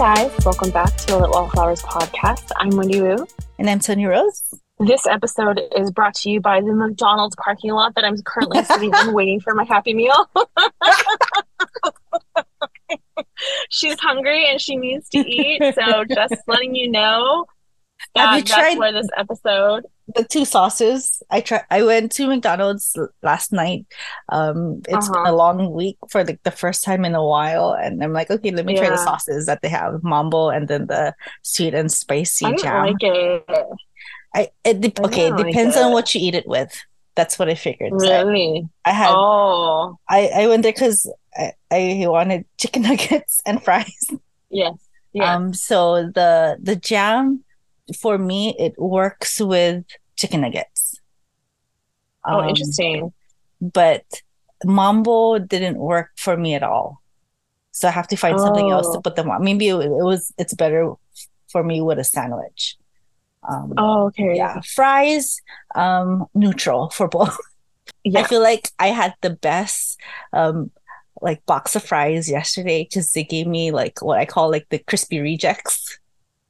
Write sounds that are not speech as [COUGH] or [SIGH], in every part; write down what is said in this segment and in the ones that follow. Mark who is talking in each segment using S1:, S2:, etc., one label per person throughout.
S1: Hi, guys. Welcome back to the Wallflowers podcast. I'm Wendy Woo.
S2: And I'm Toni Rose.
S1: This episode is brought to you by the McDonald's parking lot that I'm currently sitting in [LAUGHS] waiting for my Happy Meal. [LAUGHS] She's hungry and she needs to eat. So just letting you know
S2: Have you
S1: that's
S2: tried
S1: where this episode.
S2: the two sauces? I tried. I went to McDonald's last night. Um, it's been
S1: Uh-huh.
S2: a long week for like the first time in a while, and I'm like, okay, let me try the sauces that they have, mambo, and then the sweet and spicy
S1: I
S2: jam.
S1: like it.
S2: I it dep-
S1: I
S2: okay, it
S1: like
S2: depends on what you eat it with. That's what I figured. So I,
S1: Really?
S2: I had
S1: Oh,
S2: I I went there because I, I wanted chicken [LAUGHS] nuggets and fries.
S1: yes. Yes.
S2: Um, so the the jam for me it works with chicken nuggets.
S1: oh,
S2: Um,
S1: interesting.
S2: But mambo didn't work for me at all. So I have to find something else to
S1: Oh.
S2: put them on. Maybe it, it was it's better for me with a sandwich. Um,
S1: Oh, okay.
S2: yeah, fries, um, neutral for both. [LAUGHS] I feel like I had the best um like box of fries yesterday because they gave me like what I call like the crispy rejects.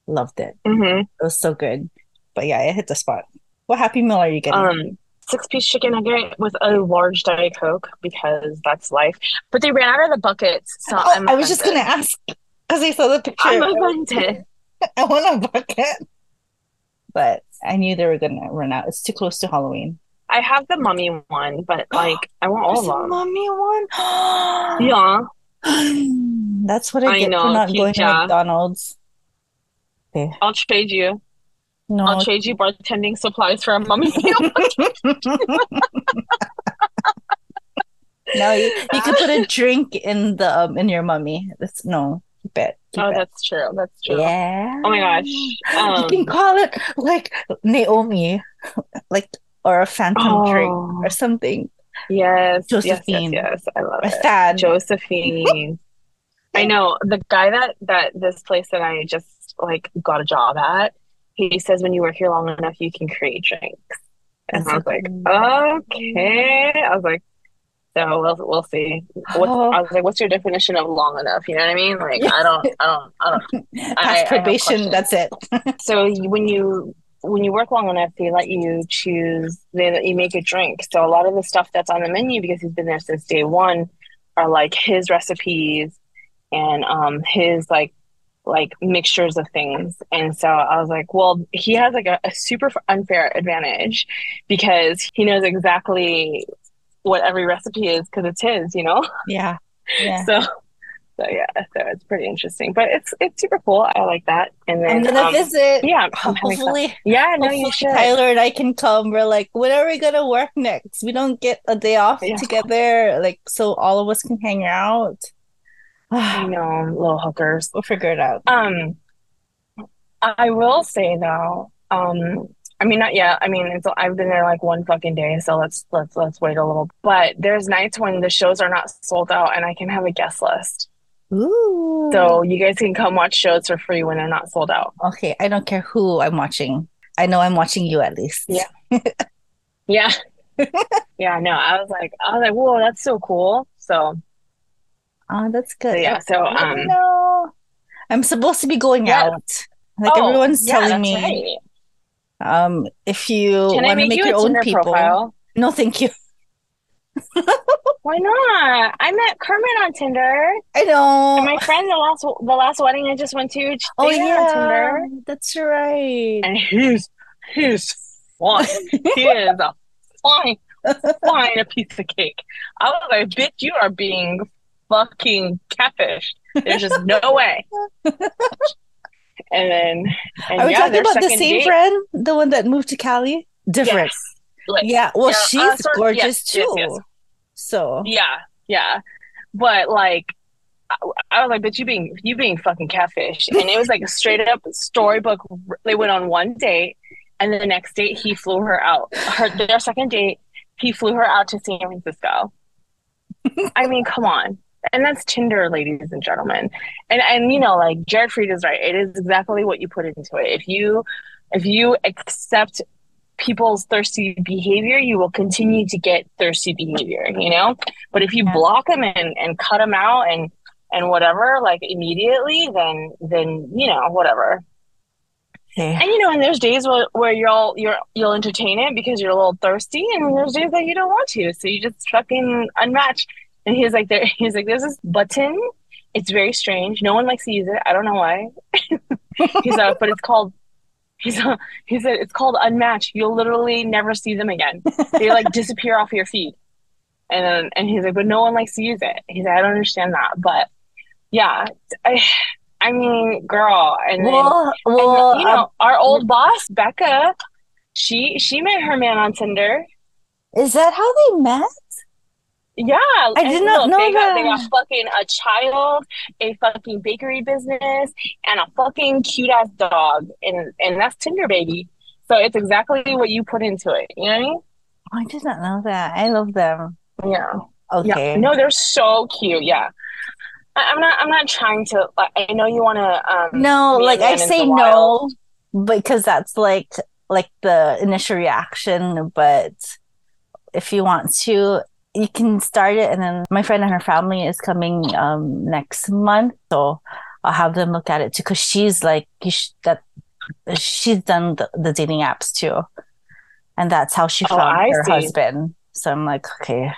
S2: Loved it.
S1: hmm
S2: It was so good. But yeah, it hit the spot. What happy meal are you getting?
S1: Um, six piece chicken nugget with a large diet coke because that's life. But they ran out of the buckets, so
S2: Oh,
S1: I'm
S2: I was just gonna ask because I saw the picture.
S1: I'm offended. [LAUGHS]
S2: I want a bucket. But I knew they were gonna run out. It's too close to Halloween.
S1: I have the mummy one, but [GASPS] like I want all of them.
S2: mommy one. [GASPS]
S1: Yeah,
S2: That's what I
S1: I
S2: get
S1: know,
S2: for not going to McDonald's.
S1: I'll trade you.
S2: No.
S1: I'll trade you bartending supplies for a mummy meal. [LAUGHS] [LAUGHS]
S2: No, you, you could put a drink in the um, in your mummy. That's no, keep it. Keep
S1: Oh,
S2: it.
S1: that's true. That's true.
S2: Yeah.
S1: Oh my gosh.
S2: You can
S1: Um,
S2: call it like Naomi, like or a phantom drink
S1: oh,
S2: or something.
S1: yes, yes, yes,
S2: Josephine.
S1: yes. I love
S2: Or
S1: it.
S2: Thad.
S1: Josephine. I know the guy that that this place that I just like got a job at. He says when you work here long enough, you can create drinks. And
S2: That's
S1: I was like, okay. I was like, so we'll we'll see. What's,
S2: Oh.
S1: I was like, what's your definition of long enough? You know what I mean? Like, I don't, I don't, I don't. [LAUGHS] I- I
S2: probation,
S1: questions.
S2: that's it. [LAUGHS]
S1: So when you when you work long enough, they let you choose. They let you make a drink. So a lot of the stuff that's on the menu because he's been there since day one are like his recipes and um his like like mixtures of things. And so I was like, well, he has like a, a super unfair advantage because he knows exactly what every recipe is because it's his, you know. [LAUGHS]
S2: Yeah. Yeah.
S1: So. So yeah, so it's pretty interesting, but it's it's super cool. I like that. And then
S2: I'm gonna
S1: um,
S2: visit.
S1: yeah, I'm.
S2: Hopefully,
S1: Yeah, no,
S2: hopefully
S1: you should.
S2: Tyler and I can come. We're like, when are we gonna work next? We don't get a day off
S1: Yeah.
S2: together, like so all of us can hang out.
S1: I [SIGHS] know, little hookers.
S2: We'll figure it out.
S1: Um, I will say though, um, I mean, not yet. I mean, it's, I've been there like one fucking day, so let's let's let's wait a little. But there's nights when the shows are not sold out, and I can have a guest list,
S2: Ooh.
S1: so you guys can come watch shows for free when they're not sold out.
S2: Okay, I don't care who I'm watching. I know I'm watching you at least.
S1: Yeah. [LAUGHS] Yeah, [LAUGHS] yeah. No, I was like, I was like, whoa, that's so cool. So,
S2: Oh, that's
S1: so
S2: good.
S1: yeah. So, um,
S2: know. I'm supposed to be going out. Like
S1: oh,
S2: everyone's
S1: yeah,
S2: telling me,
S1: right.
S2: um, if you want to
S1: make you
S2: your own people.
S1: profile?
S2: No, thank you.
S1: Why not? I met Kermit on Tinder.
S2: I know.
S1: And my friend, the last the last wedding I just went to,
S2: oh yeah,
S1: on Tinder,
S2: that's right.
S1: and he's he's fine. he is a fine, fine a piece of cake. I was like, bitch, you are being fucking catfished. There's just no [LAUGHS] way. And then, and
S2: Are we
S1: yeah,
S2: talking about the same
S1: date-
S2: friend, the one that moved to Cali? Different.
S1: Yes. Like,
S2: Yeah. Well,
S1: yeah,
S2: she's
S1: uh, sort
S2: gorgeous
S1: yes,
S2: too.
S1: yes.
S2: So
S1: Yeah, yeah. But like I, I was like, but you being you being fucking catfish. And it was like a straight up storybook. They went on one date and then the next date he flew her out. Her their second date, he flew her out to San Francisco. I mean, come on. And that's Tinder, ladies and gentlemen. And and you know, like Jared Freid is right. It is exactly what you put into it. If you if you accept people's thirsty behavior, you will continue to get thirsty behavior, you know? But if you block them and, and cut them out and and whatever, like immediately, then then you know whatever.
S2: Okay.
S1: And you know, and there's days where, where you'll you're you'll entertain it because you're a little thirsty, and there's days that you don't want to, so you just fucking unmatch. And he's like, there, [LAUGHS] he's like, there's this button. It's very strange. No one likes to use it. I don't know why. [LAUGHS] he's like, but it's called. [LAUGHS] He's uh, he said it's called unmatch. You'll literally never see them again. They like disappear off your feed. And then, and he's like, but no one likes to use it. He's like, I don't understand that, but yeah, I, I mean, girl, and then
S2: Well,
S1: and,
S2: well,
S1: you know,
S2: um,
S1: our old boss, Becca, she she met her man on Tinder.
S2: is that how they met?
S1: Yeah,
S2: I did not
S1: look,
S2: know
S1: they got they got fucking a child, a fucking bakery business, and a fucking cute ass dog, and and that's Tinder baby. So it's exactly what you put into it. You know what I mean?
S2: I did not know that. I love them.
S1: Yeah.
S2: Okay.
S1: Yeah. No, they're so cute. Yeah. I, I'm not. I'm not trying to. Like, I know you want to. Um,
S2: No, like I say no because that's like like the initial reaction, but if you want to, you can start it and then my friend and her family is coming um next month, so I'll have them look at it too because she's like you sh- that she's done the, the dating apps too. And that's how she
S1: Oh,
S2: found
S1: I
S2: her
S1: see.
S2: husband. So I'm like, okay,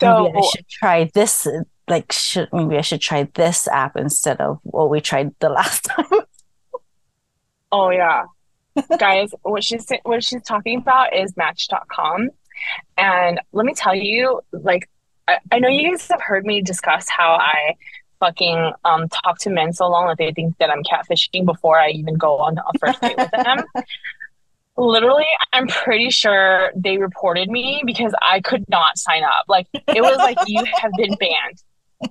S1: So
S2: maybe I should try this. Like, should maybe I should try this app instead of what we tried the [LAUGHS] last time.
S1: Oh yeah. Guys, what she's what she's talking about is match.com. And let me tell you, like I, I know you guys have heard me discuss how I fucking um talk to men so long that they think that I'm catfishing before I even go on a first date with them. [LAUGHS] Literally, I'm pretty sure they reported me because I could not sign up. Like it was like you have been banned.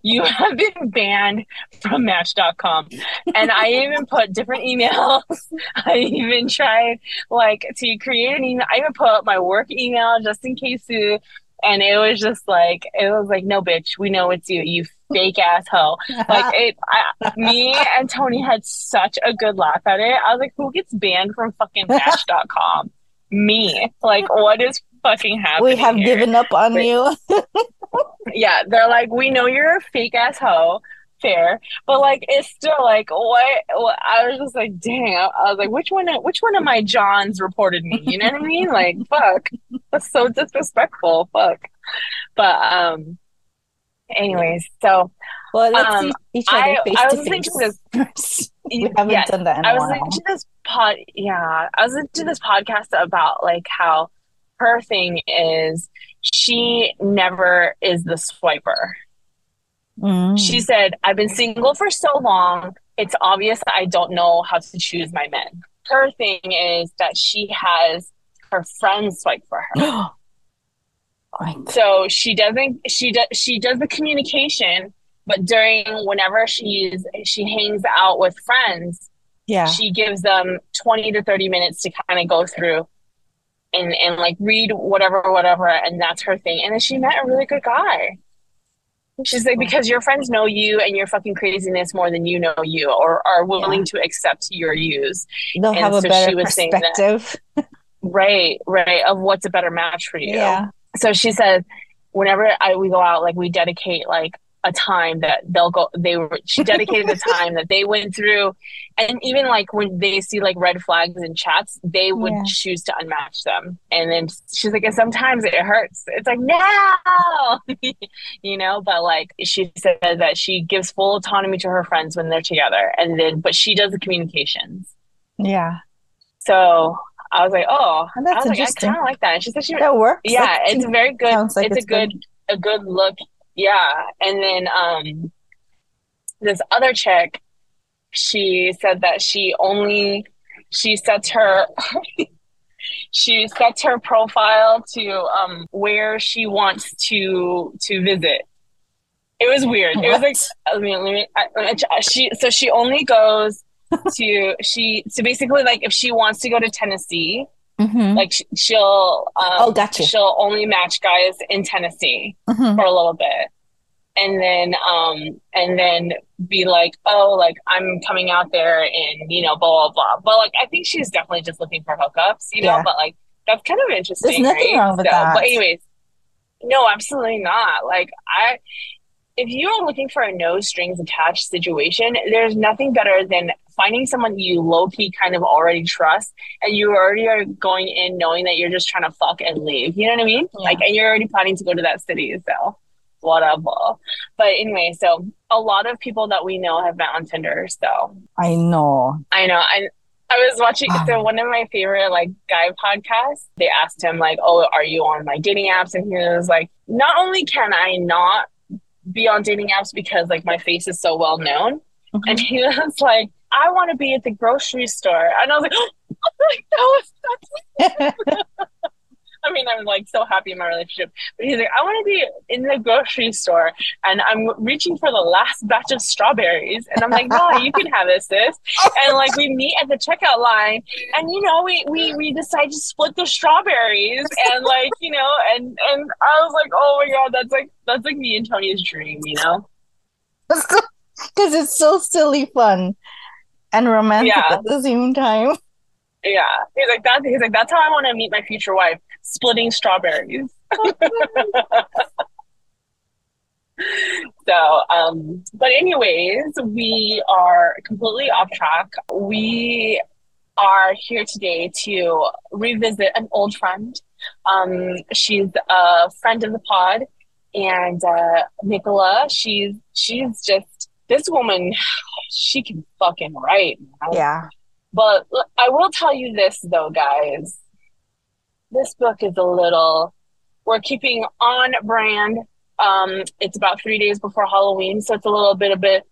S1: You have been banned from Match.com. And I even put different emails. [LAUGHS] I even tried like to create an email. I even put my work email just in case you and it was just like it was like no bitch, we know it's you, you fake ass hoe. [LAUGHS] Like it I, me and Toni had such a good laugh at it. I was like, who gets banned from fucking [LAUGHS] Match.com? Me. Like what is fucking happening?
S2: we have
S1: here?
S2: given up on
S1: But-
S2: you. [LAUGHS]
S1: Yeah, they're like, we know you're a fake ass hoe, fair, but like, it's still like, what? what? I was just like, dang. I, I was like, which one? Which one of my Johns reported me? You know what I mean? Like, [LAUGHS] fuck, that's so disrespectful. Fuck. But um, anyways, so
S2: Well, let's
S1: Um,
S2: see each other
S1: I-
S2: face
S1: I was
S2: to
S1: listening to
S2: face first. [LAUGHS] We haven't done that in
S1: I
S2: a
S1: was
S2: while.
S1: listening to this pod. Yeah, I was listening to this podcast about like how her thing is she never is the swiper.
S2: Mm.
S1: She said, I've been single for so long, it's obvious I don't know how to choose my men. Her thing is that she has her friends swipe for her. [GASPS] So she doesn't she does she does the communication, but during whenever she's she hangs out with friends,
S2: Yeah.
S1: she gives them 20 to 30 minutes to kind of go through and and like read whatever whatever and that's her thing. And then she met a really good guy. She's like, because your friends know you and your fucking craziness more than you know you, or are willing to accept your use.
S2: They'll
S1: and
S2: have a better
S1: she was that-
S2: perspective.
S1: Right, right. Of what's a better match for you.
S2: Yeah.
S1: So she says, whenever I we go out, like we dedicate like a time that they'll go. They were she dedicated the time that they went through, and even like when they see like red flags in chats, they would
S2: Yeah.
S1: choose to unmatch them. And then she's like, and sometimes it hurts. It's like no, [LAUGHS] you know. But like she said that she gives full autonomy to her friends when they're together, and then but she does the communications.
S2: Yeah.
S1: So I was like, oh, oh
S2: And that's
S1: I was like, I kind of like that. And she said she
S2: That works.
S1: yeah,
S2: That
S1: it's very good.
S2: like
S1: it's, a good, a good look. Yeah, and then um, this other chick, she said that she only she sets her [LAUGHS] she sets her profile to um where she wants to to visit. It was weird. It was like I mean, let me, I, let me ch- she so she only goes [LAUGHS] to she so basically like if she wants to go to Tennessee,
S2: Mhm.
S1: like she'll um,
S2: Oh, gotcha.
S1: she'll only match guys in Tennessee
S2: Mhm.
S1: for a little bit and then um and then be like oh like i'm coming out there and you know blah blah blah but like i think she's definitely just looking for hookups you know
S2: Yeah.
S1: but like that's kind of interesting
S2: There's nothing
S1: right?
S2: wrong with
S1: So-
S2: that.
S1: but anyways no absolutely not like i if you're looking for a no strings attached situation, there's nothing better than finding someone you low key kind of already trust and you already are going in knowing that you're just trying to fuck and leave. You know what I mean? Yeah. Like, and you're already planning to go to that city. So, whatever. But anyway, so a lot of people that we know have met on Tinder. So,
S2: I know.
S1: I know. I, I was watching so one of my favorite like guy podcasts. They asked him like, "Oh, are you on my dating apps?" And he was like, "Not only can I not be on dating apps because like my face is so well known," mm-hmm. and he [LAUGHS] was like, "I want to be at the grocery store," and I was like, [GASPS] oh, like that was that's I mean, I'm like so happy in my relationship. But he's like, I want to be in the grocery store and I'm reaching for the last batch of strawberries. And I'm like, no, you can have this, sis. [LAUGHS] And like we meet at the checkout line and you know, we we we decide to split the strawberries and like, you know, and and I was like, oh my god, that's like that's like me and Toni's dream, you know? [LAUGHS]
S2: Because it's so silly fun and romantic yeah. at the same time. [LAUGHS]
S1: Yeah, he's like that. He's like that's how I want to meet my future wife splitting strawberries. [LAUGHS] so, um, but anyways, we are completely off track. We are here today to revisit an old friend. Um, she's a friend of the pod, and uh, Nicola. She's she's just this woman. She can fucking write.
S2: Man. Yeah.
S1: But I will tell you this though, guys this book is a little we're keeping on brand um it's about three days before halloween so it's a little bit of a bit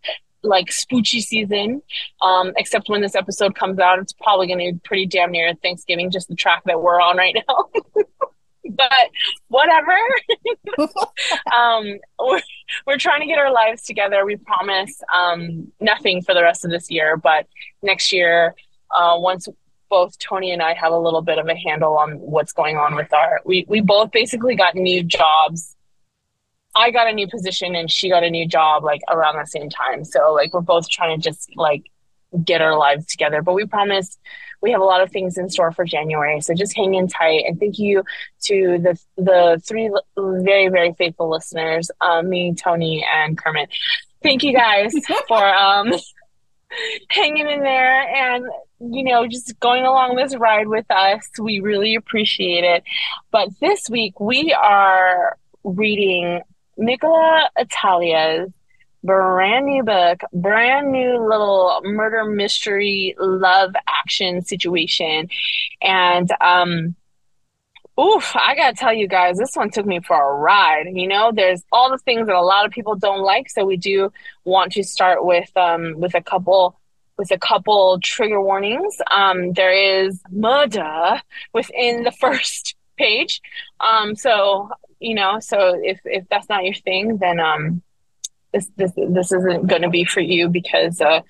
S1: like spoochy season um except when this episode comes out it's probably going to be pretty damn near thanksgiving just the track that we're on right now [LAUGHS] but whatever [LAUGHS] um we're, we're trying to get our lives together we promise um nothing for the rest of this year but next year uh, once both Toni and I have a little bit of a handle on what's going on with our we we both basically got new jobs. I got a new position and she got a new job like around the same time. So like we're both trying to just like get our lives together. But we promise we have a lot of things in store for January. So just hang in tight. And thank you to the the three very very faithful listeners, um, me, Toni, and Kermit. Thank you guys [LAUGHS] for um [LAUGHS] hanging in there and you know just going along this ride with us we really appreciate it but this week we are reading nicola italia's brand new book brand new little murder mystery love action situation and um Oof, I gotta tell you guys, this one took me for a ride. You know, there's all the things that a lot of people don't like. So we do want to start with um with a couple with a couple trigger warnings. Um there is murder within the [LAUGHS] first page. Um so you know, so if if that's not your thing, then um this this this isn't going to be for you because uh,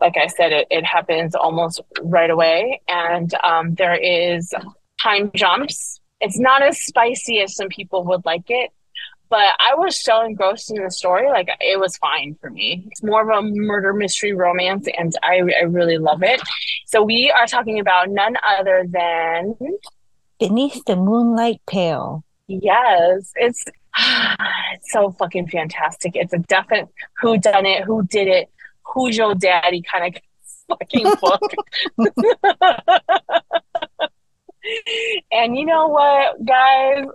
S1: like i said it, it happens almost right away and um, there is time jumps. It's not as spicy as some people would like it, but I was so engrossed in the story, like it was fine for me. It's more of a murder mystery romance, and I, I really love it. So we are talking about none other than
S2: Beneath the Moonlight Pale.
S1: Yes, it's [SIGHS] it's so fucking fantastic. It's a definite who done it, who did it, who's your daddy kind of fucking [LAUGHS] book. [LAUGHS] and you know what, guys?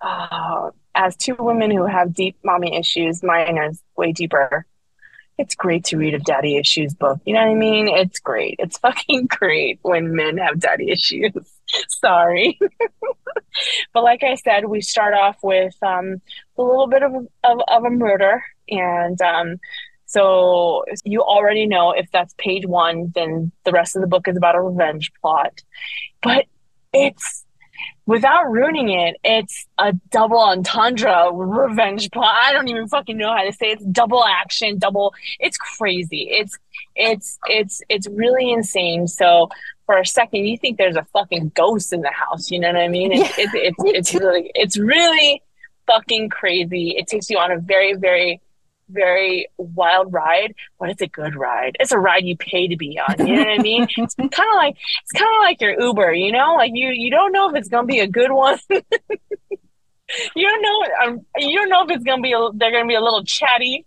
S1: Uh, as two women who have deep mommy issues, mine is way deeper. It's great to read a daddy issues book. You know what I mean? It's great. It's [LAUGHS] fucking great when men have daddy issues. [LAUGHS] Sorry. [LAUGHS] but like I said, we start off with um, a little bit of, of, of a murder. And um, so you already know if that's page one, then the rest of the book is about a revenge plot. But it's without ruining it, it's a double entendre revenge plot. I don't even fucking know how to say it. it's double action, double. It's crazy. It's it's it's it's really insane. So for a second, you think there's a fucking ghost in the house. You know what I mean? It's yeah, it's it's, it's really it's really fucking crazy. It takes you on a very very very wild ride, but it's a good ride. It's a ride you pay to be on. You know what I mean? It's [LAUGHS] kind of like it's kind of like your Uber. You know, like you you don't know if it's gonna be a good one. [LAUGHS] you don't know. Um, you don't know if it's gonna be. A, they're gonna be a little chatty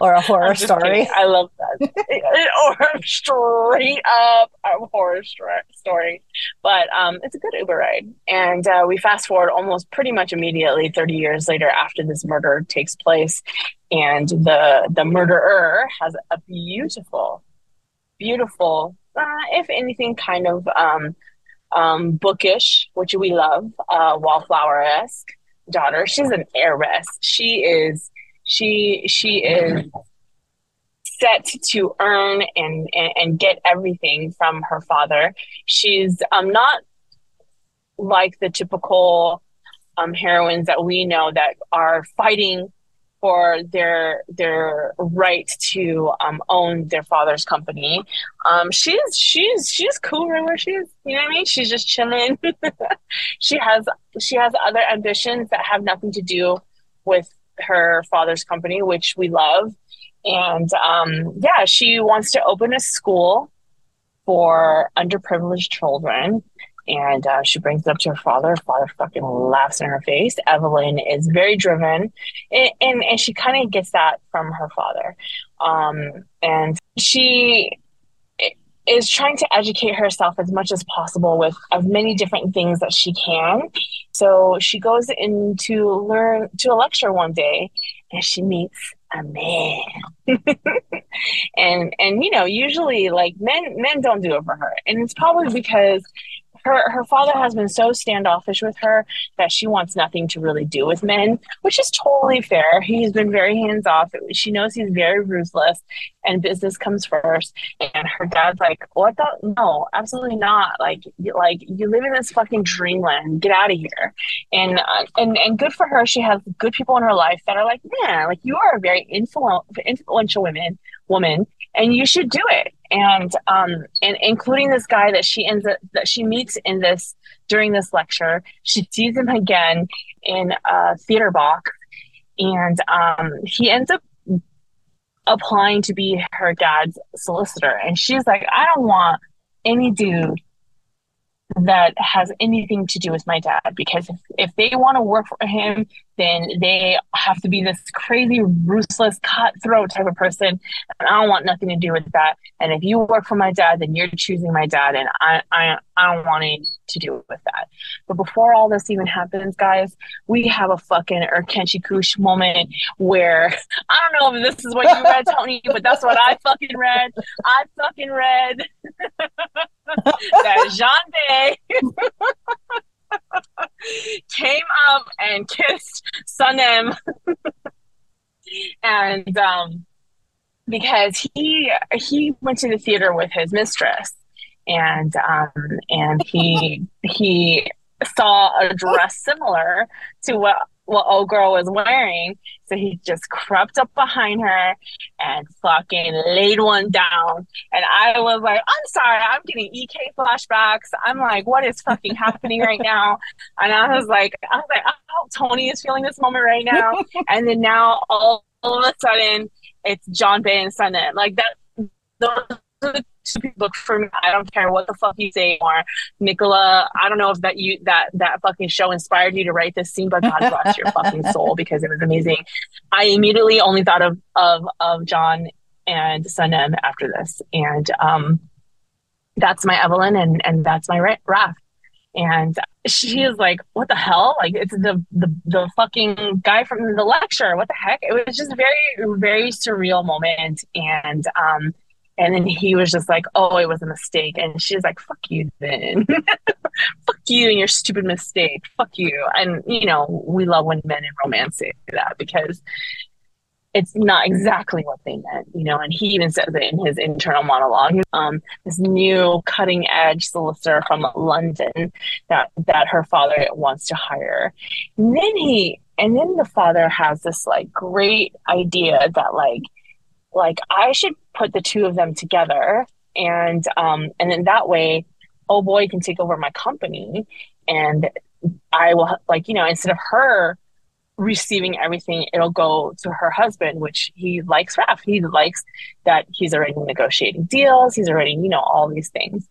S2: or a horror story.
S1: Kidding. I love that. [LAUGHS] or straight up a horror story. But um, it's a good Uber ride, and uh, we fast forward almost pretty much immediately, thirty years later, after this murder takes place, and the the murderer has a beautiful, beautiful, uh, if anything, kind of. Um, um, bookish, which we love, uh, wallflower esque daughter. She's an heiress. She is she she is set to earn and, and, and get everything from her father. She's um not like the typical um heroines that we know that are fighting for their their right to um, own their father's company. Um, she's she's she's cool right where she is. You know what I mean? She's just chilling. [LAUGHS] she has she has other ambitions that have nothing to do with her father's company, which we love. And um, yeah, she wants to open a school for underprivileged children and uh, she brings it up to her father. Her father fucking laughs in her face. Evelyn is very driven, and and, and she kind of gets that from her father, um, and she is trying to educate herself as much as possible with as many different things that she can. So she goes in to learn to a lecture one day, and she meets a man. [LAUGHS] and and you know usually like men men don't do it for her and it's probably because her her father has been so standoffish with her that she wants nothing to really do with men, which is totally fair. He's been very hands off. She knows he's very ruthless, and business comes first. And her dad's like, "What the? No, absolutely not. Like, like you live in this fucking dreamland. Get out of here." And uh, and and good for her. She has good people in her life that are like, "Man, like you are a very influ- influential woman, woman, and you should do it." and um and including this guy that she ends up that she meets in this during this lecture she sees him again in a theater box and um he ends up applying to be her dad's solicitor and she's like i don't want any dude that has anything to do with my dad because if, if they want to work for him then they have to be this crazy ruthless cutthroat type of person. And i don't want nothing to do with that. And if you work for my dad then you're choosing my dad. And i i, I don't want anything to do with that. But before all this even happens guys we have a fucking Erkenci Kuş moment where [LAUGHS] i don't know if this is what you read [LAUGHS] toni but that's what i fucking read. I fucking read [LAUGHS] that Can Bey [LAUGHS] came up and kissed Sanem, [LAUGHS] and um, because he he went to the theater with his mistress, and um, and he he saw a dress similar to what what old girl was wearing. So he just crept up behind her and fucking laid one down. And I was like, I'm sorry, I'm getting EK flashbacks. I'm like, what is fucking happening right now? And I was like, I was like, oh, Toni is feeling this moment right now. [LAUGHS] and then now all, all of a sudden it's Can Bey and Sanem. Like that those two people book for me. I don't care what the fuck you say or Nicola, I don't know if that you that that fucking show inspired you to write this scene, but God bless your fucking [LAUGHS] soul because it was amazing. I immediately only thought of of of Can and Sanem after this. And um that's my Evelyn and and that's my Rafe. And she is like, "What the hell? Like, it's the the the fucking guy from the lecture. What the heck?" It was just a very very surreal moment, and um, and then he was just like, oh, it was a mistake. And she's like, fuck you then. [LAUGHS] fuck you and your stupid mistake. Fuck you. And, you know, we love when men in romance say that because it's not exactly what they meant, you know, and he even says it in his internal monologue. Um, this new cutting edge solicitor from London that that her father wants to hire. And then he and then the father has this like great idea that like like I should put the two of them together and um and then that way oh boy can take over my company. And I will like you know instead of her receiving everything it'll go to her husband which he likes Rafe. He likes that he's already negotiating deals. He's already you know all these things.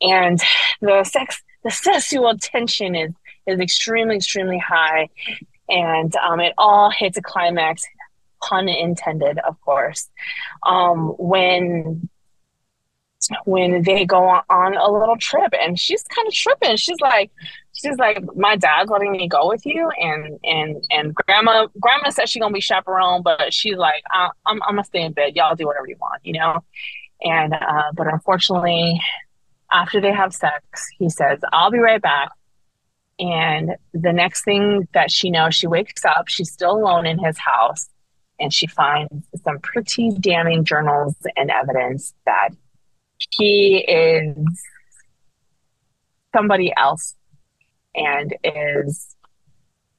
S1: And the sex the sexual tension is is extremely, extremely high. And um, it all hits a climax, pun intended, of course, um, when when they go on a little trip and she's kind of tripping. She's like she's like my dad's letting me go with you and and and grandma grandma says she's gonna be chaperone but she's like I, am I'm, I'm gonna stay in bed. Y'all do whatever you want you know? And uh, but unfortunately after they have sex he says i'll be right back. And the next thing that she knows she wakes up. She's still alone in his house and she finds some pretty damning journals and evidence that he is somebody else and is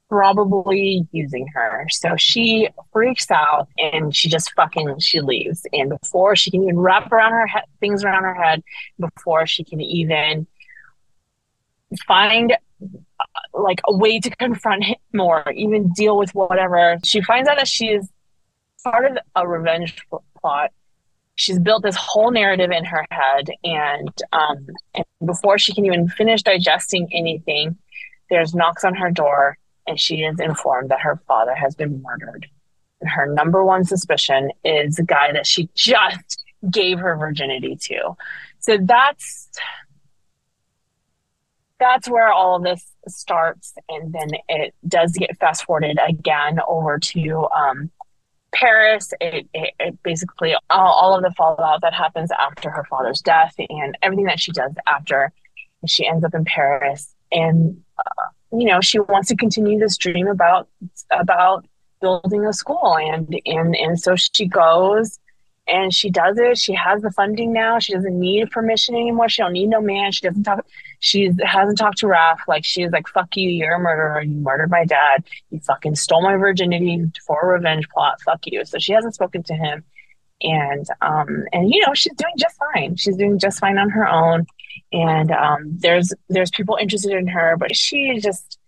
S1: probably using her. So she freaks out and she just fucking she leaves. And before she can even wrap around her head, things around her head, before she can even find uh, like a way to confront him or even deal with whatever, she finds out that she is part of a revenge plot she's built this whole narrative in her head and, um, and before she can even finish digesting anything there's knocks on her door and she is informed that her father has been murdered. And her number one suspicion is the guy that she just gave her virginity to. So that's that's where all of this starts. And then it does get fast forwarded again over to um, Paris. It, it, it basically all, all, of the fallout that happens after her father's death and everything that she does after. She ends up in Paris, and uh, you know she wants to continue this dream about about building a school, and and and so she goes and she does it. She has the funding now. She doesn't need permission anymore. She don't need no man. She doesn't talk. She hasn't talked to Rafe. Like she's like, "Fuck you, you're a murderer. You murdered my dad. You fucking stole my virginity for a revenge plot. Fuck you." So she hasn't spoken to him, and um, and you know she's doing just fine. She's doing just fine on her own, and um, there's there's people interested in her, but she just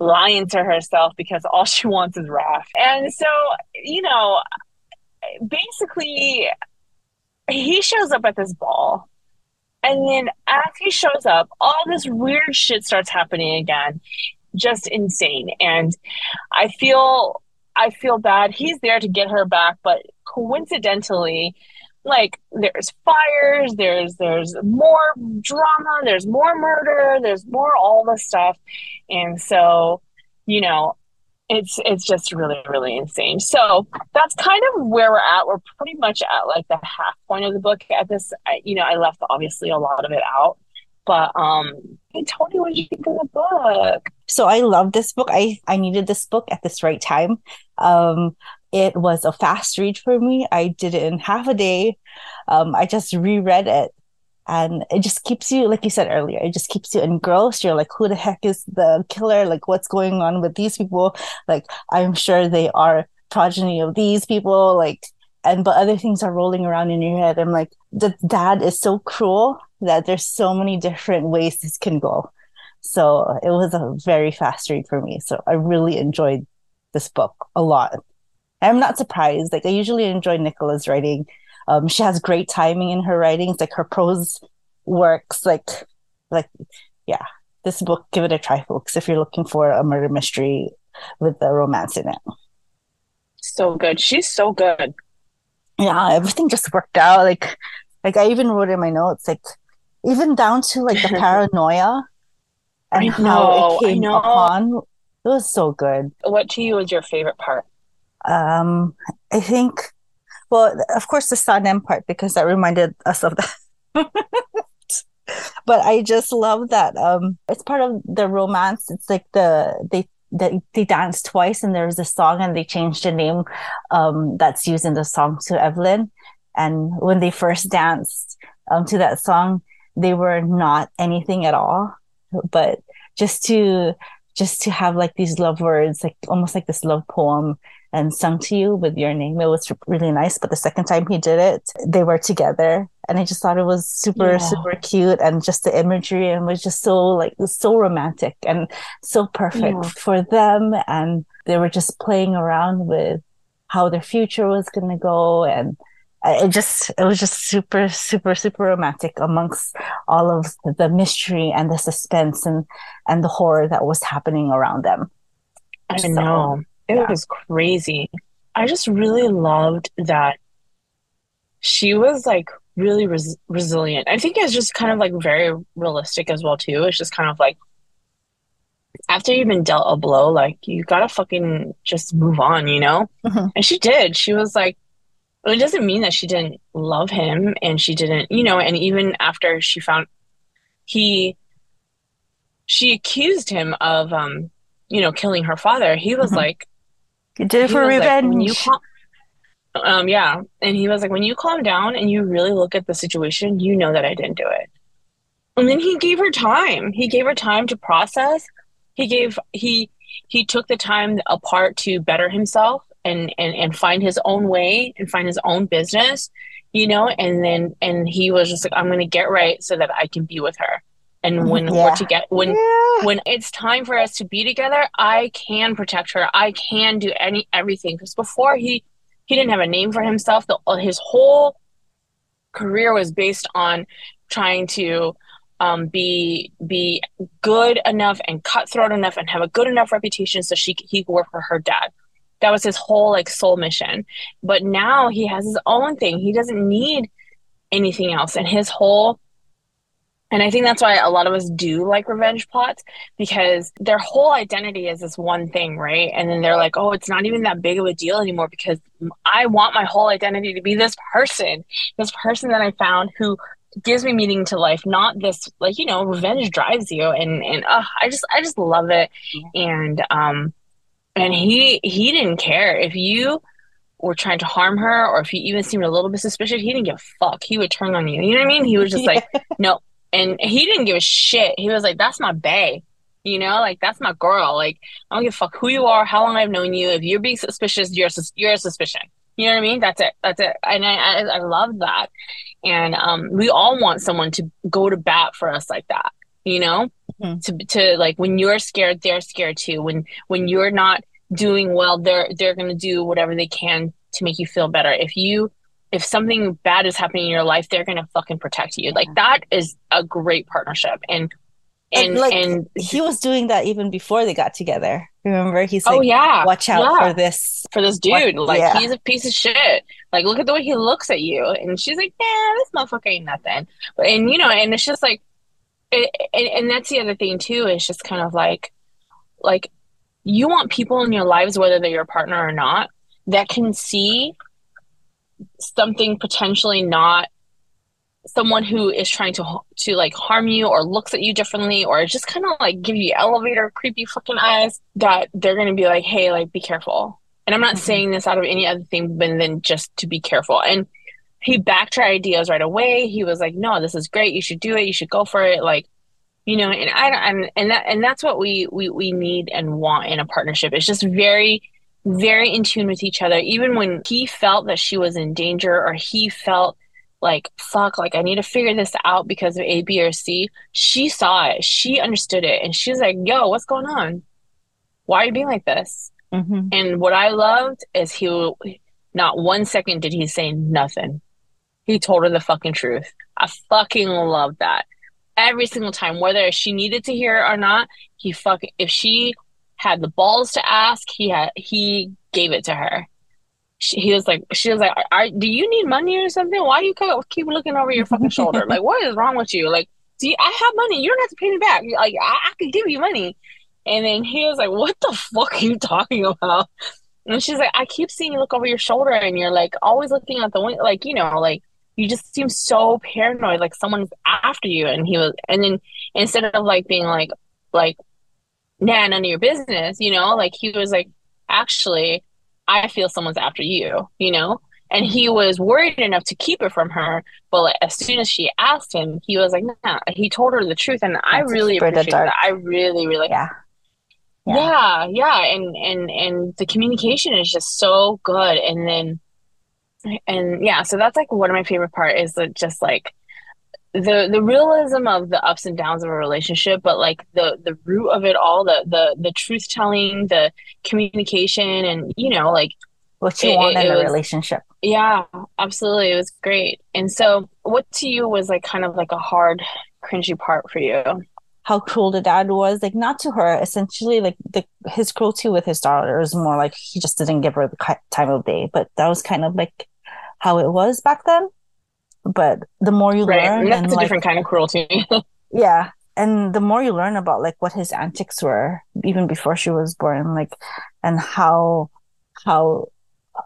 S1: lying to herself because all she wants is Rafe. And so, you know, basically he shows up at this ball and then as he shows up all this weird shit starts happening again. Just insane. And i feel i feel bad. He's there to get her back but coincidentally like there's fires there's there's more drama there's more murder there's more all the stuff. And so you know it's it's just really really insane. So that's kind of where we're at. We're pretty much at like the half point of the book at this I, you know i left obviously a lot of it out. But um hey toni what you think of the book?
S2: So i love this book. I i needed this book at this right time. Um it was a fast read for me. I did it in half a day. Um i just reread it and it just keeps you like you said earlier it just keeps you engrossed. You're like who the heck is the killer? Like what's going on with these people? Like i'm sure they are progeny of these people like and but other things are rolling around in your head. I'm like the dad is so cruel that there's so many different ways this can go. So it was a very fast read for me. So i really enjoyed this book a lot. I'm not surprised. Like i usually enjoy nicola's writing um, she has great timing in her writings. Like her prose works. Like, like, yeah. This book, give it a try, folks, if you're looking for a murder mystery with the romance in it.
S1: So good. She's so good.
S2: Yeah, everything just worked out. Like, like I even wrote in my notes, like even down to like the [LAUGHS] paranoia and know, how it came upon. It was so good.
S1: What to you was your favorite part?
S2: Um, I think well, of course, the Sanem part because that reminded us of that. but I just love that. Um, it's part of the romance. It's like the they they, they danced twice and there's a song and they changed the name um, that's used in the song to Evelyn. And when they first danced um, to that song, they were not anything at all. But just to just to have like these love words, like almost like this love poem and sung to you with your name. It was really nice. But the second time he did it, they were together. And I just thought it was super, yeah. super cute. And just the imagery and was just so like, so romantic and so perfect yeah. for them. And they were just playing around with how their future was going to go. And it just it was just super super super romantic amongst all of the mystery and the suspense and and the horror that was happening around them
S1: i so, know it yeah. was crazy i just really loved that she was like really res- resilient i think it's just kind of like very realistic as well too it's just kind of like after you've been dealt a blow like you gotta fucking just move on you know mm-hmm. and she did she was like it doesn't mean that she didn't love him and she didn't, you know, and even after she found he she accused him of um, you know, killing her father. He was mm-hmm. like
S2: You did it for revenge.
S1: Like, um yeah. And he was like, when you calm down and you really look at the situation, you know that I didn't do it. And then he gave her time. He gave her time to process. He gave he he took the time apart to better himself and and and find his own way and find his own business you know and then and he was just like i'm gonna get right so that i can be with her and when yeah. we're to get when yeah. when it's time for us to be together i can protect her. I can do any everything. Because before he he didn't have a name for himself. The, his whole career was based on trying to um, be be good enough and cutthroat enough and have a good enough reputation so she he could work for her dad. That was his whole like soul mission. But now he has his own thing. He doesn't need anything else. And his whole and I think that's why a lot of us do like revenge plots because their whole identity is this one thing, right? And then they're like, oh, it's not even that big of a deal anymore because I want my whole identity to be this person, this person that I found who gives me meaning to life, not this like, you know, revenge drives you. And, and uh, I just, I just love it. And, um, and he he didn't care if you were trying to harm her or if you even seemed a little bit suspicious he didn't give a fuck he would turn on you you know what i mean he was just [LAUGHS] yeah. like no and he didn't give a shit. He was like that's my bae you know like that's my girl. Like i don't give a fuck who you are how long i've known you. If you're being suspicious you're you're a suspicion. You know what i mean? That's it. That's it. And i i, I love that. And um we all want someone to go to bat for us like that you know? Mm-hmm. to to like when you're scared they're scared too. When when you're not doing well they're they're going to do whatever they can to make you feel better. If you if something bad is happening in your life they're going to fucking protect you. Like that is a great partnership. And and and, like, and
S2: he was doing that even before they got together. Remember? He's oh, like oh yeah. Watch out yeah. for this
S1: for this dude. What, like yeah. he's a piece of shit. Like look at the way he looks at you. And she's like yeah this motherfucker ain't nothing. But and you know and it's just like it, and, and that's the other thing too is just kind of like like you want people in your lives, whether they're your partner or not, that can see something potentially not someone who is trying to to like harm you or looks at you differently or just kind of like give you elevator creepy fucking eyes that they're going to be like hey like be careful. And i'm not mm-hmm. saying this out of any other thing than just to be careful. And he backed her ideas right away. He was like no this is great. You should do it. You should go for it. Like you know and i and, and that and that's what we we we need and want in a partnership. It's just very very in tune with each other. Even when he felt that she was in danger or he felt like fuck like i need to figure this out because of a b or c she saw it. She understood it. And she's like yo what's going on? Why are you being like this? Mm-hmm. and what i loved is he not one second did he say nothing. He told her the fucking truth. I fucking love that. Every single time, whether she needed to hear it or not. He fuck if she had the balls to ask, he had he gave it to her. She, he was like, she was like, are "Do you need money or something? Why you keep looking over your fucking shoulder? Like, what is wrong with you? Like, you, I have money? You don't have to pay me back. Like, I, I could give you money." And then he was like, "What the fuck are you talking about?" And she's like, "I keep seeing you look over your shoulder, and you're like always looking at the window, like you know, like you just seem so paranoid, like someone's after you. And he was, and then instead of like being like, like, nah, none of your business, you know, like he was like, actually, I feel someone's after you, you know? And he was worried enough to keep it from her. But like, as soon as she asked him, he was like, nah, he told her the truth. And That's I really appreciate that. I really, really,
S2: yeah.
S1: yeah. Yeah, yeah, and and and the communication is just so good. And then and yeah so that's like one of my favorite part is that just like the the realism of the ups and downs of a relationship but like the the root of it all the the the truth telling the communication and you know like
S2: what you
S1: It-
S2: want in a
S1: was-
S2: relationship.
S1: Yeah, absolutely. It was great. And so, what to you was like kind of like a hard, cringy part for you?
S2: How cruel the dad was, like not to her. Essentially, like the his cruelty with his daughter is more like he just didn't give her the time of day. But that was kind of like how it was back then. But the more you
S1: Right.
S2: learn,
S1: And that's
S2: and
S1: a
S2: like,
S1: different kind of cruelty. [LAUGHS]
S2: yeah and the more you learn about like what his antics were even before she was born like and how how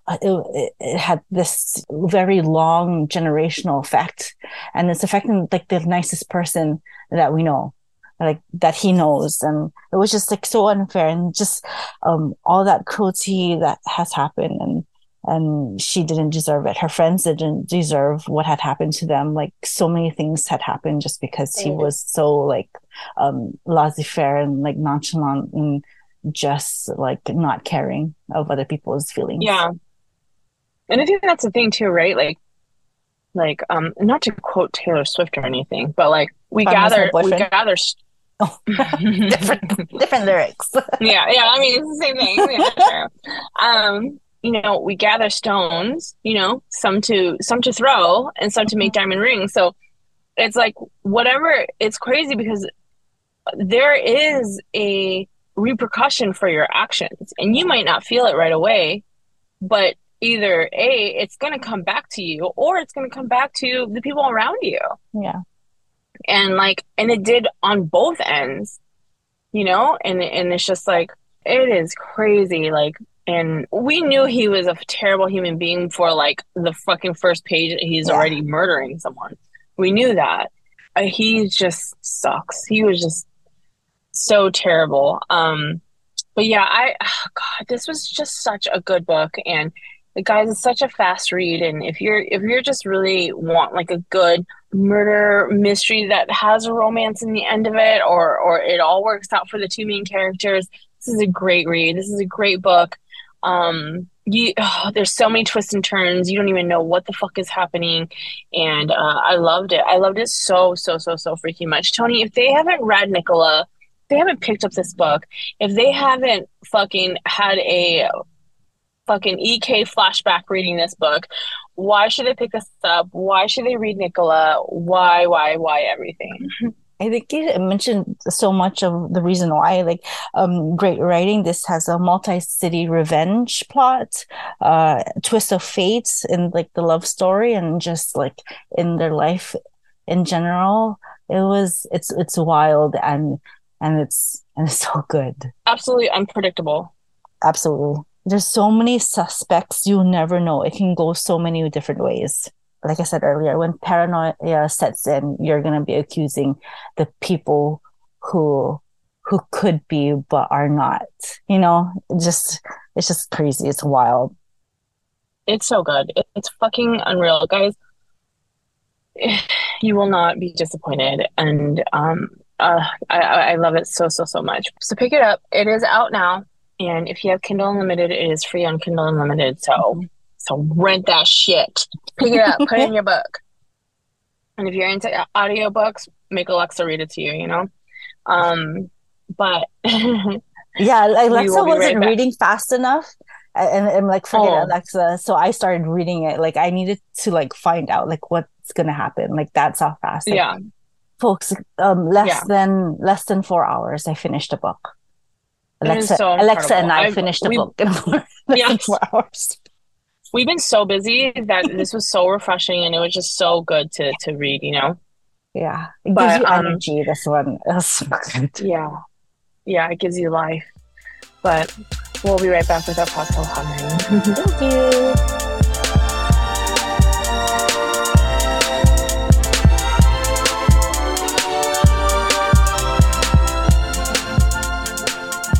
S2: uh, it, it, it had this very long generational effect and it's affecting like the nicest person that we know like that he knows and it was just like so unfair and just um all that cruelty that has happened and and she didn't deserve it her friends didn't deserve what had happened to them like so many things had happened just because he was so like um laissez-faire and like nonchalant and just like not caring of other people's feelings
S1: Yeah. And I think that's the thing too, right? Like, like, um, not to quote Taylor Swift or anything, but like we
S2: Fun
S1: gather, we gather.
S2: Oh, [LAUGHS] [LAUGHS] different different lyrics
S1: yeah, yeah. I mean, it's the same thing. Yeah, sure. [LAUGHS] Um, you know, we gather stones. You know, some to some to throw and some to make mm-hmm. diamond rings. So it's like whatever. It's crazy because there is a repercussion for your actions, and you might not feel it right away, but either a it's going to come back to you or it's going to come back to the people around you
S2: yeah
S1: and like and it did on both ends you know and and it's just like it is crazy like and we knew he was a terrible human being for like the fucking first page he's
S2: Yeah.
S1: already murdering someone. We knew that. Uh, he just sucks. He was just so terrible. Um but yeah i god this was just such a good book. And the guys it's such a fast read. And if you're if you're just really want like a good murder mystery that has a romance in the end of it or or it all works out for the two main characters this is a great read. This is a great book um you oh, [SIGHS] there's so many twists and turns. You don't even know what the fuck is happening. And uh, i loved it. I loved it so so so so freaking much. Toni if they haven't read nicola they haven't picked up this book if they haven't fucking had a fucking ek flashback reading this book why should they pick this up? Why should they read nicola? Why why why everything [LAUGHS]
S2: I think you mentioned so much of the reason why, like, um, great writing. This has a multi-city revenge plot, uh, twist of fate in like the love story and just like in their life in general. It was, it's, it's wild and, and it's, and it's [LAUGHS] so good.
S1: absolutely unpredictable
S2: Absolutely. There's so many suspects, you'll never know. It can go so many different ways. Like I said earlier, when paranoia sets in, you're going to be accusing the people who who could be but are not. You know, just it's just crazy. It's wild.
S1: it's so good. It's fucking unreal. Guys [SIGHS] you will not be disappointed. And um uh, I, I I love it so so so much. So pick it up. It is out now. And if you have kindle unlimited it is free on kindle unlimited. So so rent that shit pick it up put it in your book and if you're into audiobooks make alexa read it to you you know um but [LAUGHS]
S2: Yeah, Alexa
S1: right
S2: wasn't
S1: back.
S2: reading fast enough. And I'm like, forget
S1: Oh.
S2: Alexa. So I started reading it. Like I needed to like find out like what's gonna happen. Like that's how fast. Like,
S1: yeah
S2: folks um less
S1: Yeah.
S2: than less than four hours i finished a book alexa
S1: so
S2: alexa and i.
S1: I've-
S2: finished a
S1: we-
S2: book in [LAUGHS] four, than four hours
S1: we've been so busy that this was so refreshing and it was just so good to to read you know?
S2: Yeah. It
S1: But,
S2: gives you
S1: um,
S2: energy this one. [LAUGHS]
S1: Yeah. Yeah it gives you life. But we'll be right back with our cocktail honoring
S2: thank you.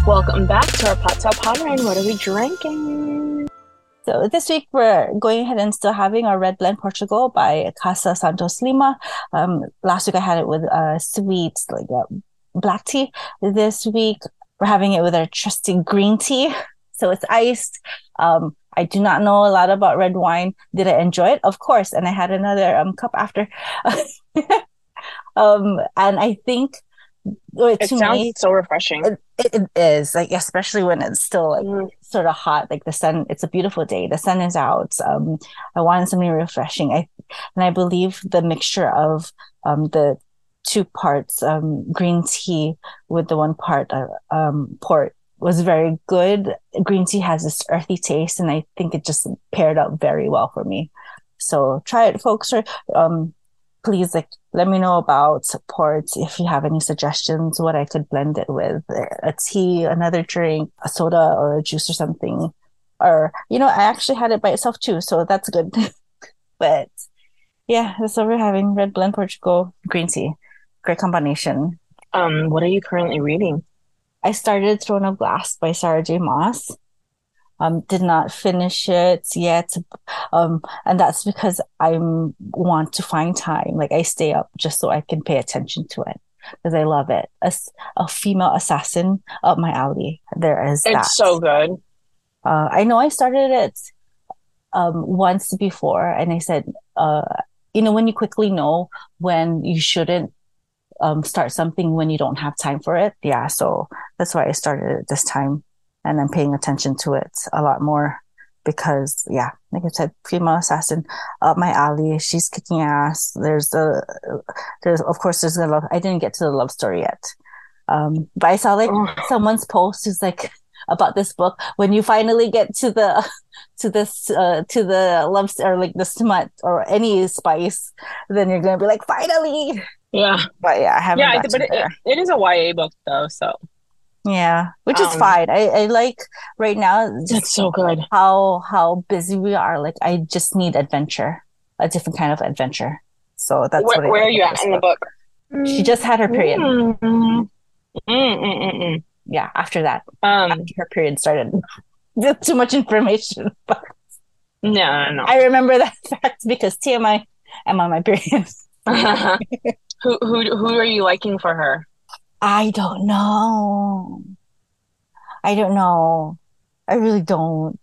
S1: Welcome back to our pot-tail pondering what are we drinking
S2: so this week we're going ahead and still having our red blend portugal by casa santos lima um last week i had it with uh sweet like uh, black tea this week we're having it with our trusty green tea [LAUGHS] so it's iced um I do not know a lot about red wine. Did I enjoy it? Of course. And I had another um, cup after. [LAUGHS] um, and I think
S1: it sounds
S2: me,
S1: so refreshing
S2: it, it is like, especially when it's still like
S1: Mm,
S2: sort of hot, like the sun, it's a beautiful day. The sun is out. Um, I wanted something refreshing. I, and I believe the mixture of, um, the two parts, um, green tea with the one part, uh, um, port was very good. Green tea has this earthy taste and I think it just paired up very well for me. So try it, folks. Or, um, please like let me know about support if you have any suggestions what i could blend it with a tea another drink a soda or a juice or something. Or you know i actually had it by itself too so that's good. [LAUGHS] But yeah that's what we're having red blend portugal green tea. Great combination.
S1: Um what are you currently reading?
S2: I started throne of glass by sarah j. Maas um, did not finish it yet. Um, and that's because I want to find time. Like I stay up just so I can pay attention to it because I love it. A, a female assassin up my alley. There is
S1: it's
S2: that.
S1: so good.
S2: Uh, I know I started it um, once before, and I said, uh, you know, when you quickly know when you shouldn't um, start something when you don't have time for it. Yeah, so that's why I started it this time and I'm paying attention to it a lot more because yeah, like I said, female assassin up my alley. She's kicking ass. There's a, there's of course there's a love. I didn't get to the love story yet, um, but I saw like someone's post is like about this book. When you finally get to the [LAUGHS] to this uh, to the love or like the smut or any spice, then you're gonna be like finally.
S1: Yeah,
S2: but yeah, I haven't.
S1: Yeah, but it, it is a YA book though, so
S2: yeah, which is um, fine. I, I like right now.
S1: That's so good.
S2: How how busy we are. Like I just need adventure, a different kind of adventure. So that's
S1: where, where are you at in the book?
S2: She just had her period.
S1: Mm-hmm. Mm-mm-mm.
S2: Yeah, after that,
S1: um,
S2: after her period started. [LAUGHS] Too much information. [LAUGHS] But
S1: no, no.
S2: I remember that [LAUGHS] fact because TMI, I'm on my period.
S1: who who who are you liking for her?
S2: I don't know. I don't know. I really don't.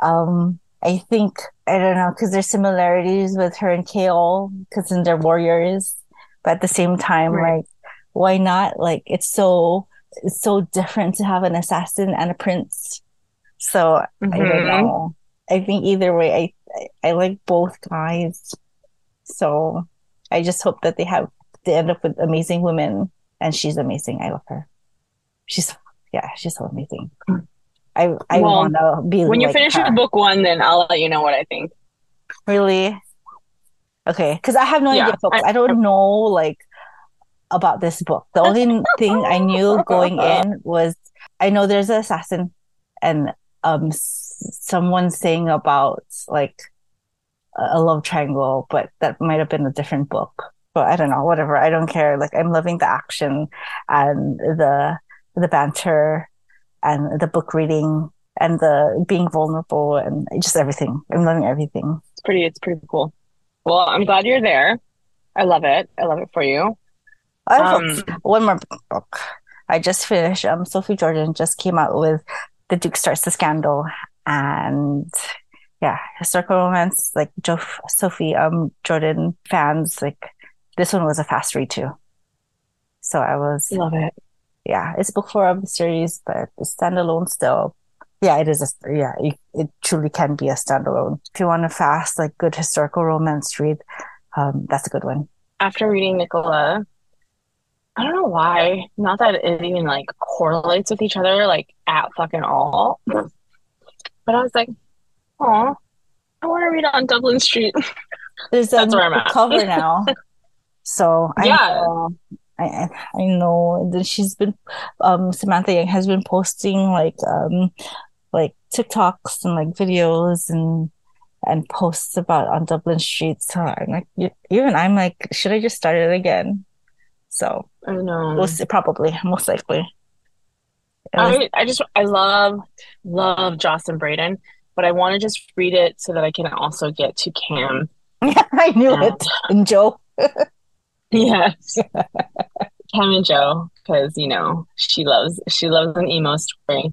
S2: Um, I think I don't know because there's similarities with her and Chaol because in they're warriors, but at the same time, right. like why not? Like it's so it's so different to have an assassin and a prince. So mm-hmm. I don't mm-hmm. know. I think either way, I, I I like both guys. So I just hope that they have they end up with amazing women and she's amazing. I love her. She's yeah, she's so amazing. I I well, want to be
S1: when
S2: you
S1: like finish
S2: her.
S1: book one, then I'll let you know what I think.
S2: Really? Okay, because I have no yeah, idea, folks. I, I don't know like about this book. The only thing I knew going [LAUGHS] in was I know there's an assassin, and um, someone saying about like a love triangle, but that might have been a different book but I don't know, whatever. I don't care. Like I'm loving the action and the the banter and the book reading and the being vulnerable and just everything. I'm loving everything.
S1: It's pretty it's pretty cool. Well, I'm glad you're there. I love it. I love it for you.
S2: I have um, one more book. I just finished. Um, Sophie Jordan just came out with The Duke Starts the Scandal, and yeah, historical romance. Like Joe, Sophie um Jordan fans like this one was a fast read too. So I was
S1: love it.
S2: Yeah, it's book four of the series, but it's standalone still. Yeah, it is. A, yeah, it, it truly can be a standalone. If you want a fast, like good historical romance read, um, that's a good one.
S1: After reading Nicola, I don't know why. Not that it even like correlates with each other, like at fucking all. But I was like, oh, I want to read on Dublin Street.
S2: There's a cover now. [LAUGHS] So I yeah. know, I, I know that she's been, um, Samantha Young has been posting like, um, like TikToks and like videos and, and posts about on Dublin Street. So I'm like, even I'm like, should I just start it again? So
S1: I know.
S2: We'll see, probably, most likely.
S1: I, I just, I love, love Joss and Braden, but I want to just read it so that I can also get to Cam.
S2: Yeah, [LAUGHS] I knew and, it. And Jo. [LAUGHS]
S1: Yes. [LAUGHS] Cam and Jo, because you know she loves she loves an emo story.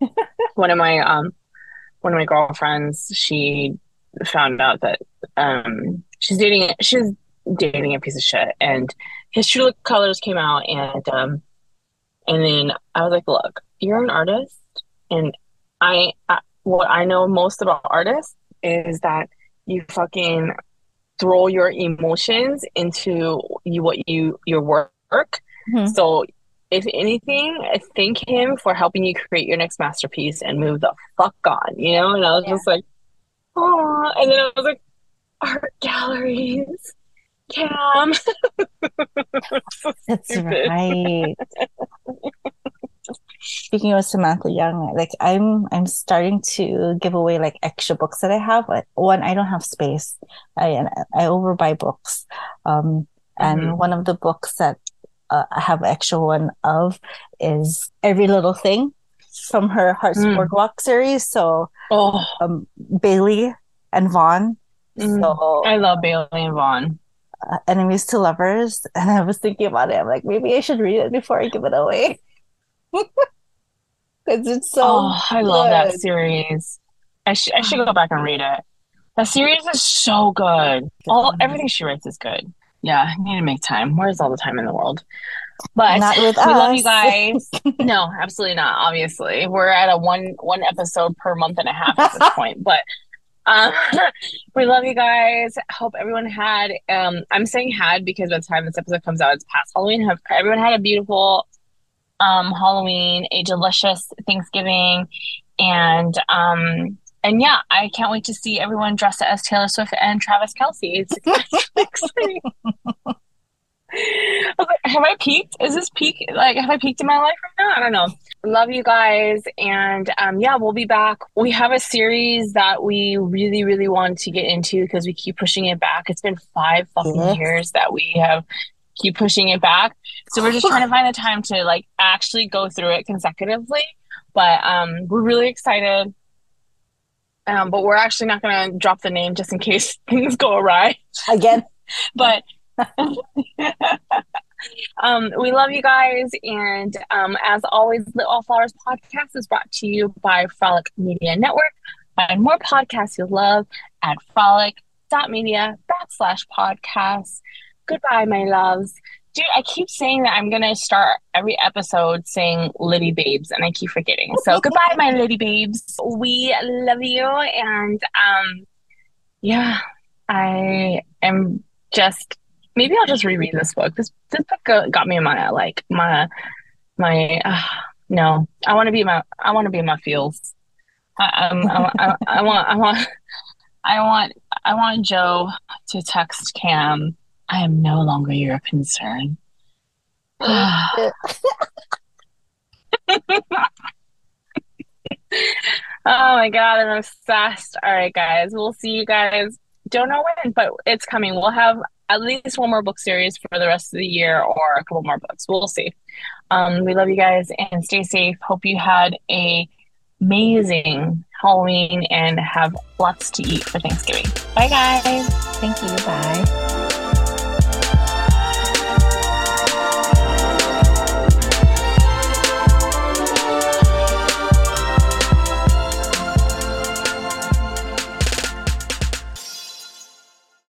S1: [LAUGHS] one of my um one of my girlfriends, she found out that um she's dating she's dating a piece of shit and his true colors came out and um and then I was like, look, you're an artist and I, I what I know most about artists is that you fucking throw your emotions into you what you your work. Mm-hmm. So if anything, thank him for helping you create your next masterpiece and move the fuck on, you know? And I was yeah. just like, oh, and then I was like, art galleries, Cam. [LAUGHS]
S2: That's right. [LAUGHS] Speaking of Samantha Young, like I'm I'm starting to give away like extra books that I have. Like, one, I don't have space. I I overbuy books. Um, and mm-hmm. one of the books that uh, I have extra one of is Every Little Thing from her Hart's mm. Boardwalk series. So oh. um, Bailey and Vaughn.
S1: Mm. So I love Bailey and Vaughn.
S2: Uh, enemies to lovers, [LAUGHS] and I was thinking about it. I'm like, maybe I should read it before I give it away. [LAUGHS] Because it's so. Oh,
S1: I good. love that series. I, sh- I should go [SIGHS] back and read it. That series is so good. All everything she writes is good. Yeah, I need to make time. Where's all the time in the world? But not with we us. love you guys. [LAUGHS] no, absolutely not. Obviously, we're at a one one episode per month and a half at this [LAUGHS] point. But um, we love you guys. Hope everyone had. Um, I'm saying had because by the time this episode comes out, it's past Halloween. Have everyone had a beautiful um Halloween, a delicious Thanksgiving, and um and yeah, I can't wait to see everyone dressed as Taylor Swift and Travis Kelce. It's [LAUGHS] exciting. [LAUGHS] Have I peaked? Is this peak? Like, have I peaked in my life right now? I don't know. Love you guys. And um, yeah, we'll be back. We have a series that we really, really want to get into because we keep pushing it back. It's been five fucking yeah. years that we have keep pushing it back. So we're just trying to [LAUGHS] find the time to like actually go through it consecutively. But um, we're really excited. Um, but we're actually not going to drop the name just in case [LAUGHS] things go awry
S2: again. [LAUGHS]
S1: but um, we love you guys, and um, as always, Lit Wallflowers podcast is brought to you by Frolic Media Network. Find more podcasts you love at frolic.media backslash podcasts. Goodbye, my loves dude, I keep saying that I'm gonna start every episode saying Liddy Babes, and I keep forgetting. So [LAUGHS] goodbye, my Liddy Babes. We love you, and um, yeah, I am just maybe I'll just reread this book. This this book got me in my like my my. Uh, no, I want to be my I want to be my feels. I, um, I, I, I want I want I want I want Jo to text Cam I am no longer your concern. [SIGHS] oh my god, I'm obsessed. All right, guys, we'll see you guys. Don't know when, but it's coming. We'll have at least one more book series for the rest of the year or a couple more books. We'll see. Um, we love you guys and stay safe. Hope you had a amazing Halloween and have lots to eat for Thanksgiving. Bye, guys.
S2: Thank you. Bye.